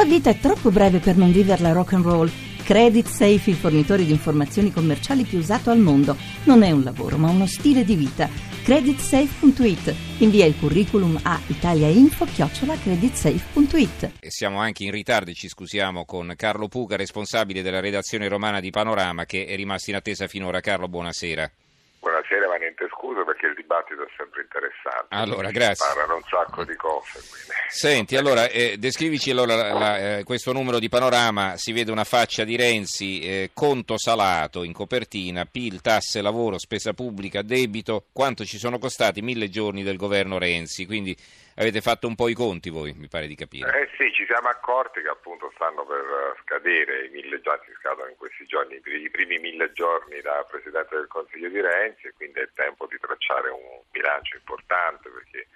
La vita è troppo breve per non viverla rock and roll. Credit Safe, il fornitore di informazioni commerciali più usato al mondo. Non è un lavoro, ma uno stile di vita. Creditsafe.it. Invia il curriculum a italiainfo-creditsafe.it. E siamo anche in ritardo, ci scusiamo con Carlo Puca, responsabile della redazione romana di Panorama, che è rimasto in attesa finora. Carlo. Buonasera, ma niente scuse perché il dibattito è sempre interessante. Allora, grazie. Parlano un sacco di cose. Quindi. Senti, allora, eh, descrivici allora la, la, eh, questo numero di panorama, si vede una faccia di Renzi, eh, conto salato in copertina, PIL, tasse, lavoro, spesa pubblica, debito, quanto ci sono costati mille giorni del governo Renzi, quindi avete fatto un po' i conti voi, mi pare di capire. Eh sì, ci siamo accorti che appunto stanno per eh, scadere, i mille giorni scadono in questi giorni, i primi mille giorni da Presidente del Consiglio di Renzi e quindi è tempo di tracciare un bilancio importante perché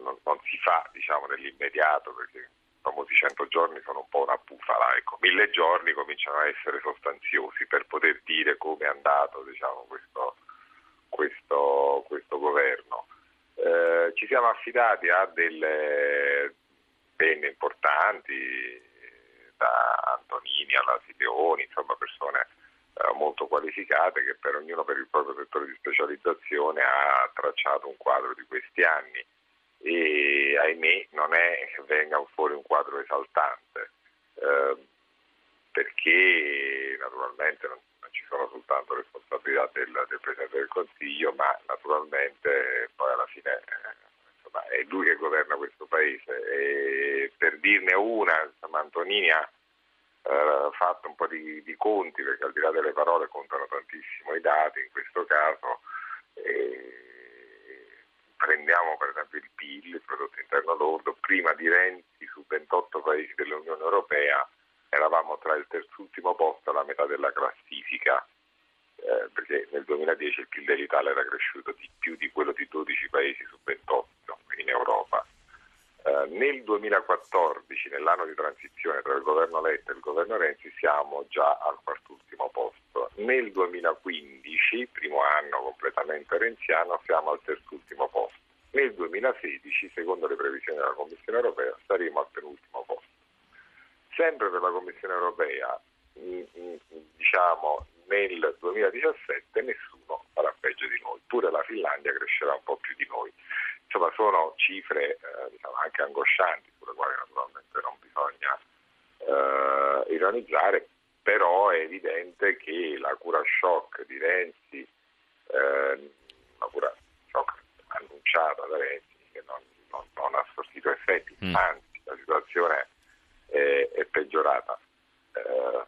non, non si fa diciamo nell'immediato perché i famosi 100 giorni sono un po' una bufala, ecco, mille giorni cominciano a essere sostanziosi per poter dire come è andato diciamo, questo, questo, questo governo. Eh, ci siamo affidati a delle penne importanti, da Antonini alla Sideoni, insomma persone eh, molto qualificate che per ognuno per il proprio settore di specializzazione ha tracciato un quadro di questi anni. E ahimè non è che venga fuori un quadro esaltante eh, perché naturalmente non, non, ci sono soltanto responsabilità del, del Presidente del Consiglio ma naturalmente poi alla fine eh, insomma, è lui che governa questo Paese e per dirne una insomma, Antonini ha eh, fatto un po' di, di, conti perché al di là delle parole contano tantissimo i dati in questo caso eh, prendiamo per esempio il PIL, il prodotto interno lordo, prima di Renzi su 28 paesi dell'Unione Europea eravamo tra il terzultimo posto e la metà della classifica, eh, perché nel 2010 il PIL dell'Italia era cresciuto di più di quello di 12 paesi su 28 in Europa. Eh, nel 2014, nell'anno di transizione tra il governo Letta e il governo Renzi, siamo già al quartultimo posto. Nel 2015, primo anno completamente renziano, siamo al terzultimo posto. Nel 2016, secondo le previsioni della Commissione europea, saremo al penultimo posto. Sempre per la Commissione europea, diciamo nel 2017 nessuno farà peggio di noi, pure la Finlandia crescerà un po' più di noi. Insomma, sono cifre eh, diciamo, anche angoscianti, sulle quali naturalmente non bisogna eh, ironizzare, però è evidente che la cura shock di Renzi, eh, la cura shock annunciata da Renzi, che non, non, non ha sortito effetti, mm. anzi la situazione è, è peggiorata. Eh,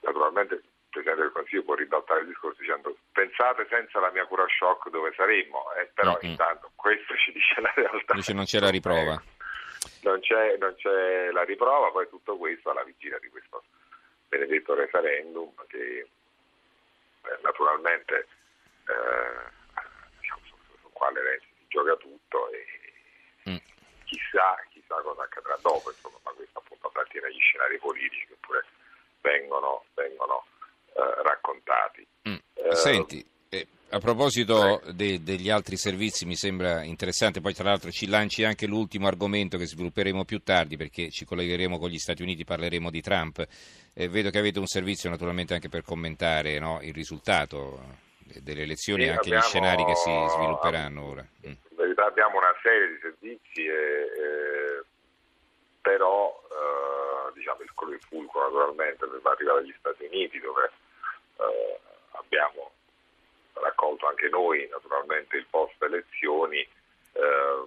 naturalmente il Presidente del Consiglio può ribaltare il discorso dicendo pensate senza la mia cura shock dove saremmo, eh, però mm-hmm. intanto questo ci dice la realtà. Dice non c'è la riprova. Non c'è, non c'è, la riprova, poi tutto questo alla vigilia di questo benedetto referendum che eh, naturalmente eh, diciamo, sul quale Renzi si gioca tutto e mm. chissà, chissà cosa accadrà dopo, insomma, ma questo appunto appartiene agli scenari politici che pure vengono, vengono eh, raccontati. Mm. Senti, eh, a proposito de, degli altri servizi mi sembra interessante, poi tra l'altro ci lanci anche l'ultimo argomento che svilupperemo più tardi perché ci collegheremo con gli Stati Uniti, parleremo di Trump. Eh, vedo che avete un servizio naturalmente anche per commentare no, il risultato delle elezioni e anche abbiamo, gli scenari che si svilupperanno ora. Mm. In verità abbiamo una serie di servizi, e, e, però eh, diciamo il fulcro naturalmente va arrivare agli Stati Uniti dove eh, abbiamo raccolto anche noi naturalmente il post elezioni, eh,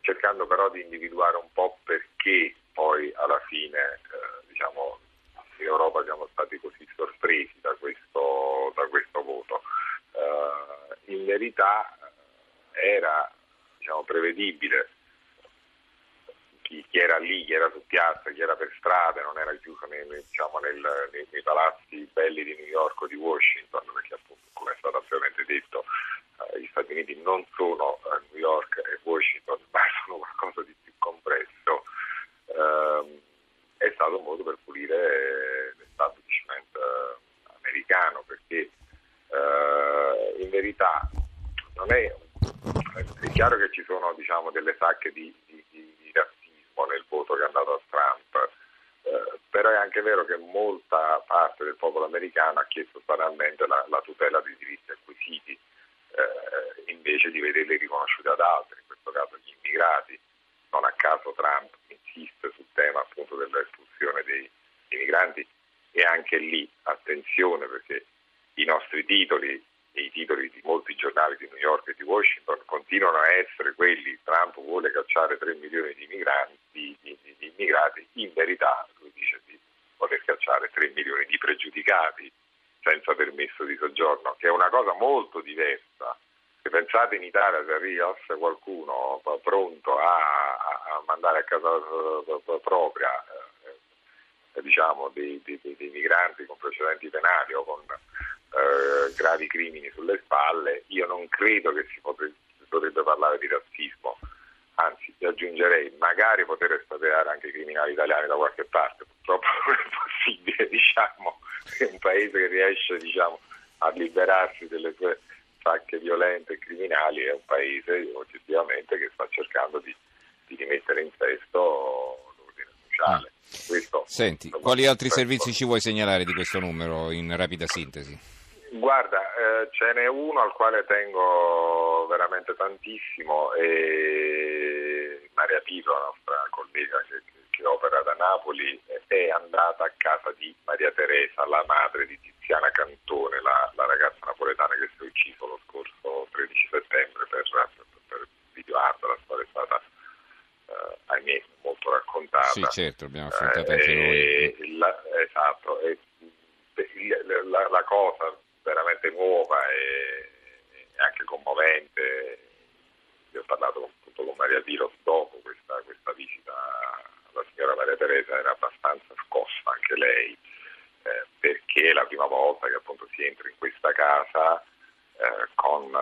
cercando però di individuare un po' perché poi alla fine eh, diciamo, in Europa siamo stati così sorpresi da questo, da questo voto. Eh, in verità era diciamo, prevedibile chi, era lì, chi era su piazza, chi era per strada, non era chiuso nei, diciamo, nel, nei, nei, palazzi belli di New York o di Washington, perché appunto, come è stato ampiamente detto, eh, gli Stati Uniti non sono eh, New York e Washington, ma sono qualcosa di più complesso. Eh, è stato un modo per pulire l'establishment eh, americano, perché eh, in verità non è, è chiaro che ci sono diciamo, delle sacche di, di, di nel voto che è andato a anche vero che molta parte del popolo americano ha chiesto banalmente la, la tutela dei diritti acquisiti eh, invece di vederli riconosciuti ad altri, in questo caso gli immigrati. Non a caso Trump insiste sul tema appunto dell'espulsione dei, dei migranti e anche lì attenzione perché i nostri titoli e i titoli di molti giornali di New York e di Washington continuano a essere quelli Trump vuole cacciare 3 milioni di, migranti, di, di, di immigrati, in verità voler cacciare 3 milioni di pregiudicati senza permesso di soggiorno, che è una cosa molto diversa. Se pensate in Italia se arrivasse qualcuno pronto a, a mandare a casa propria eh, diciamo, dei, dei, dei, migranti con precedenti penali o con eh, gravi crimini sulle spalle, io non credo che si potrebbe, potrebbe parlare di razzismo, anzi aggiungerei magari poter espatriare anche i criminali italiani da qualche parte, purtroppo non è possibile, diciamo, che un paese che riesce diciamo, a liberarsi delle sue sacche violente e criminali è un paese oggettivamente che sta cercando di, di rimettere in sesto l'ordine sociale. Mm. Questo, Senti, quali altri servizi ci vuoi segnalare di questo numero in rapida sintesi? Guarda, eh, ce n'è uno al quale tengo veramente tantissimo e Maria Pito, la nostra collega che, che, opera da Napoli, è andata a casa di Maria Teresa, la madre di Tiziana Cantone, la, la ragazza napoletana che si è ucciso lo scorso 13 settembre per, per video art, la storia è stata eh, ahimè molto raccontata. Sì, certo, abbiamo affrontato anche eh, noi. La, esatto, e, la, la cosa veramente nuova e, e anche commovente. Io ho parlato appunto con Maria Tiro dopo questa, questa visita alla signora Maria Teresa, era abbastanza scossa anche lei, eh, perché la prima volta che appunto si entra in questa casa eh, con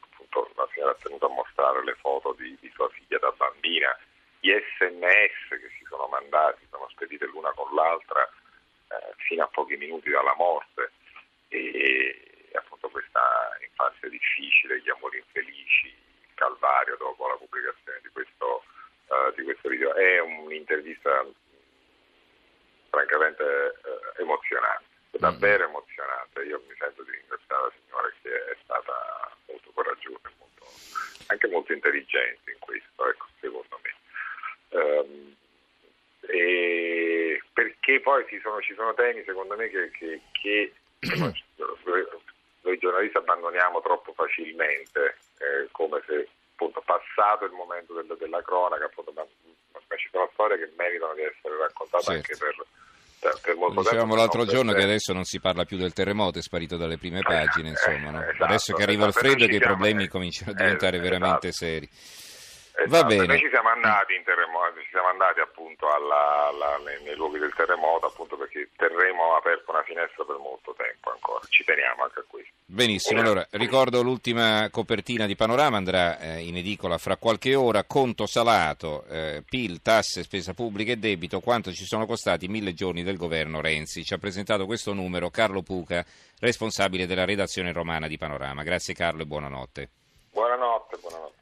appunto la signora ha tenuto a mostrare le foto di, di sua figlia da bambina, gli sms che si sono mandati, sono spedite l'una con l'altra eh, fino a pochi minuti dalla morte e, e appunto questa infanzia difficile, gli amori infelici, il calvario dopo la pubblicazione di questo, uh, di questo video. È un'intervista francamente uh, emozionante, mm-hmm. davvero emozionante. Io mi sento la signora che è stata molto coraggiosa e molto, anche molto intelligente in questo, ecco, secondo me. Um, perché poi ci sono, ci sono, temi secondo me che, che, che noi giornalisti abbandoniamo troppo facilmente, eh, come se appunto passato il momento del, della cronaca, appunto, ma, ma, ci sono storie che meritano di essere raccontate certo. anche per, molto Dicevamo l'altro giorno che adesso non si parla più del terremoto, è sparito dalle prime pagine, eh, insomma, no? esatto, adesso che arriva esatto, il freddo che i problemi cominciano a diventare eh, veramente esatto. seri. Esatto. Va bene. Noi ci siamo andati in terremoto, ci siamo andati appunto alla, alla, nei, nei, luoghi del terremoto appunto perché terremo aperto una finestra per molto tempo ancora, ci teniamo anche a questo. Benissimo, allora ricordo l'ultima copertina di Panorama, andrà eh, in edicola fra qualche ora, conto salato, eh, PIL, tasse, spesa pubblica e debito, quanto ci sono costati mille giorni del governo Renzi. Ci ha presentato questo numero Carlo Puca, responsabile della redazione romana di Panorama. Grazie Carlo e buonanotte. Buonanotte, buonanotte.